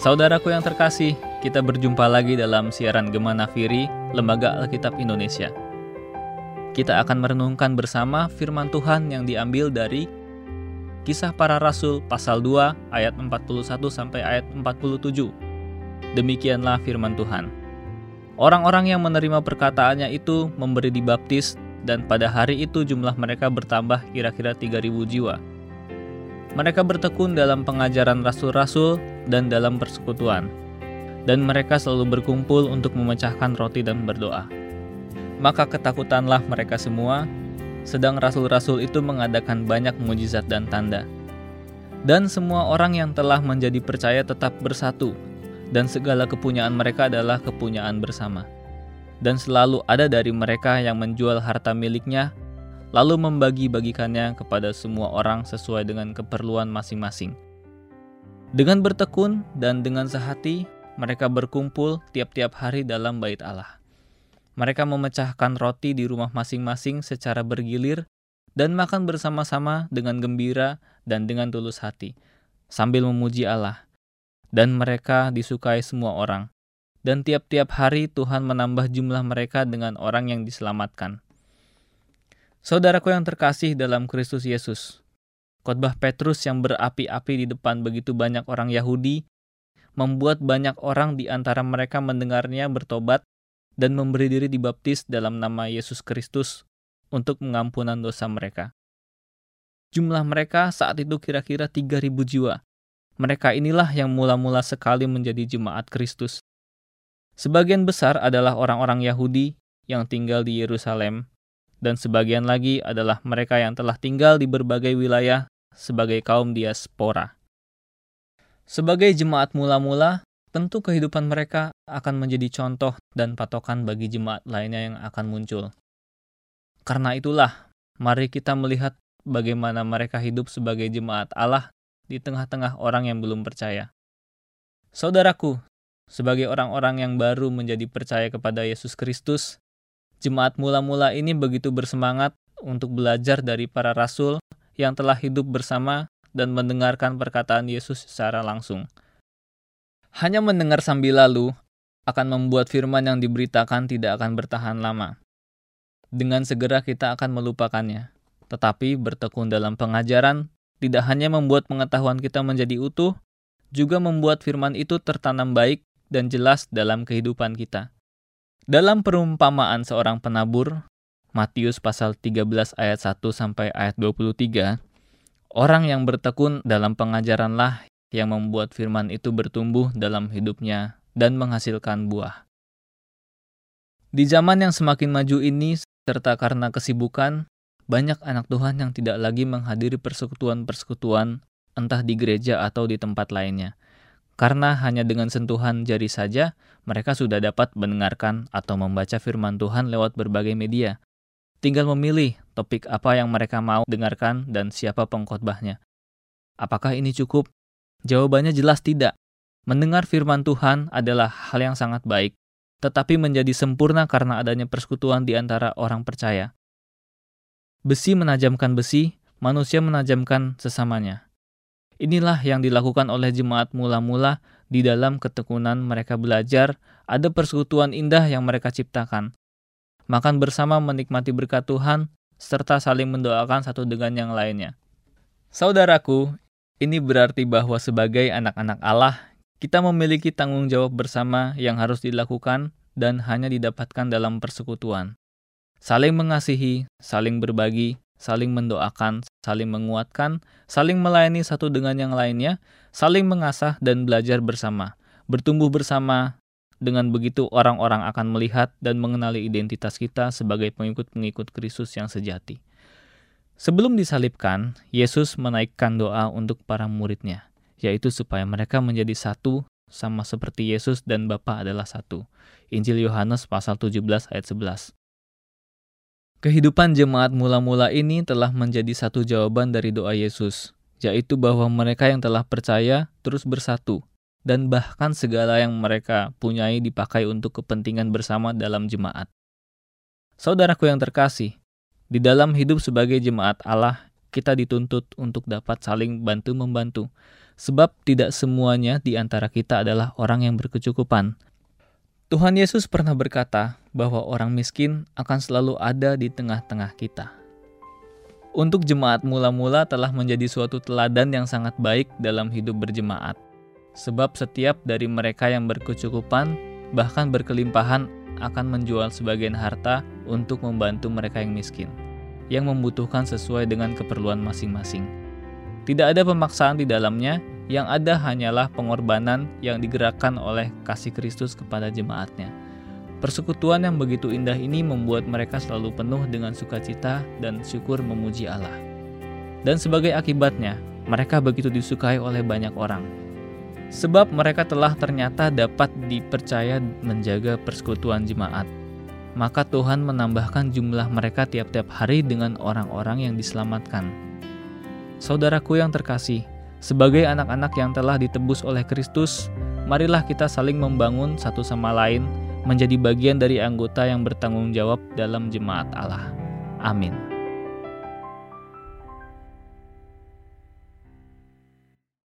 Saudaraku yang terkasih, kita berjumpa lagi dalam siaran Gema Nafiri, Lembaga Alkitab Indonesia. Kita akan merenungkan bersama firman Tuhan yang diambil dari Kisah Para Rasul pasal 2 ayat 41 sampai ayat 47. Demikianlah firman Tuhan. Orang-orang yang menerima perkataannya itu memberi dibaptis dan pada hari itu jumlah mereka bertambah kira-kira 3000 jiwa. Mereka bertekun dalam pengajaran rasul-rasul dan dalam persekutuan, dan mereka selalu berkumpul untuk memecahkan roti dan berdoa. Maka ketakutanlah mereka semua, sedang rasul-rasul itu mengadakan banyak mujizat dan tanda. Dan semua orang yang telah menjadi percaya tetap bersatu, dan segala kepunyaan mereka adalah kepunyaan bersama. Dan selalu ada dari mereka yang menjual harta miliknya lalu membagi-bagikannya kepada semua orang sesuai dengan keperluan masing-masing. Dengan bertekun dan dengan sehati, mereka berkumpul tiap-tiap hari dalam bait Allah. Mereka memecahkan roti di rumah masing-masing secara bergilir dan makan bersama-sama dengan gembira dan dengan tulus hati, sambil memuji Allah. Dan mereka disukai semua orang. Dan tiap-tiap hari Tuhan menambah jumlah mereka dengan orang yang diselamatkan. Saudaraku yang terkasih dalam Kristus Yesus, khotbah Petrus yang berapi-api di depan begitu banyak orang Yahudi membuat banyak orang di antara mereka mendengarnya bertobat dan memberi diri dibaptis dalam nama Yesus Kristus untuk pengampunan dosa mereka. Jumlah mereka saat itu kira-kira 3.000 jiwa. Mereka inilah yang mula-mula sekali menjadi jemaat Kristus. Sebagian besar adalah orang-orang Yahudi yang tinggal di Yerusalem dan sebagian lagi adalah mereka yang telah tinggal di berbagai wilayah sebagai kaum diaspora. Sebagai jemaat mula-mula, tentu kehidupan mereka akan menjadi contoh dan patokan bagi jemaat lainnya yang akan muncul. Karena itulah, mari kita melihat bagaimana mereka hidup sebagai jemaat Allah di tengah-tengah orang yang belum percaya. Saudaraku, sebagai orang-orang yang baru menjadi percaya kepada Yesus Kristus, Jemaat mula-mula ini begitu bersemangat untuk belajar dari para rasul yang telah hidup bersama dan mendengarkan perkataan Yesus secara langsung. Hanya mendengar sambil lalu akan membuat firman yang diberitakan tidak akan bertahan lama. Dengan segera kita akan melupakannya. Tetapi bertekun dalam pengajaran tidak hanya membuat pengetahuan kita menjadi utuh, juga membuat firman itu tertanam baik dan jelas dalam kehidupan kita. Dalam perumpamaan seorang penabur, Matius pasal 13 ayat 1 sampai ayat 23, orang yang bertekun dalam pengajaranlah yang membuat firman itu bertumbuh dalam hidupnya dan menghasilkan buah. Di zaman yang semakin maju ini, serta karena kesibukan, banyak anak Tuhan yang tidak lagi menghadiri persekutuan-persekutuan, entah di gereja atau di tempat lainnya karena hanya dengan sentuhan jari saja mereka sudah dapat mendengarkan atau membaca firman Tuhan lewat berbagai media. Tinggal memilih topik apa yang mereka mau dengarkan dan siapa pengkhotbahnya. Apakah ini cukup? Jawabannya jelas tidak. Mendengar firman Tuhan adalah hal yang sangat baik, tetapi menjadi sempurna karena adanya persekutuan di antara orang percaya. Besi menajamkan besi, manusia menajamkan sesamanya. Inilah yang dilakukan oleh jemaat mula-mula di dalam ketekunan mereka belajar, ada persekutuan indah yang mereka ciptakan. Makan bersama menikmati berkat Tuhan, serta saling mendoakan satu dengan yang lainnya. Saudaraku, ini berarti bahwa sebagai anak-anak Allah, kita memiliki tanggung jawab bersama yang harus dilakukan dan hanya didapatkan dalam persekutuan. Saling mengasihi, saling berbagi, saling mendoakan, saling menguatkan, saling melayani satu dengan yang lainnya, saling mengasah dan belajar bersama, bertumbuh bersama. Dengan begitu orang-orang akan melihat dan mengenali identitas kita sebagai pengikut-pengikut Kristus yang sejati. Sebelum disalibkan, Yesus menaikkan doa untuk para muridnya, yaitu supaya mereka menjadi satu sama seperti Yesus dan Bapa adalah satu. Injil Yohanes pasal 17 ayat 11. Kehidupan jemaat mula-mula ini telah menjadi satu jawaban dari doa Yesus, yaitu bahwa mereka yang telah percaya terus bersatu, dan bahkan segala yang mereka punyai dipakai untuk kepentingan bersama dalam jemaat. Saudaraku yang terkasih, di dalam hidup sebagai jemaat Allah, kita dituntut untuk dapat saling bantu-membantu, sebab tidak semuanya di antara kita adalah orang yang berkecukupan. Tuhan Yesus pernah berkata bahwa orang miskin akan selalu ada di tengah-tengah kita. Untuk jemaat mula-mula telah menjadi suatu teladan yang sangat baik dalam hidup berjemaat. Sebab setiap dari mereka yang berkecukupan, bahkan berkelimpahan, akan menjual sebagian harta untuk membantu mereka yang miskin, yang membutuhkan sesuai dengan keperluan masing-masing. Tidak ada pemaksaan di dalamnya, yang ada hanyalah pengorbanan yang digerakkan oleh kasih Kristus kepada jemaatnya. Persekutuan yang begitu indah ini membuat mereka selalu penuh dengan sukacita dan syukur memuji Allah. Dan sebagai akibatnya, mereka begitu disukai oleh banyak orang. Sebab mereka telah ternyata dapat dipercaya menjaga persekutuan jemaat. Maka Tuhan menambahkan jumlah mereka tiap-tiap hari dengan orang-orang yang diselamatkan. Saudaraku yang terkasih, sebagai anak-anak yang telah ditebus oleh Kristus, marilah kita saling membangun satu sama lain menjadi bagian dari anggota yang bertanggung jawab dalam jemaat Allah. Amin.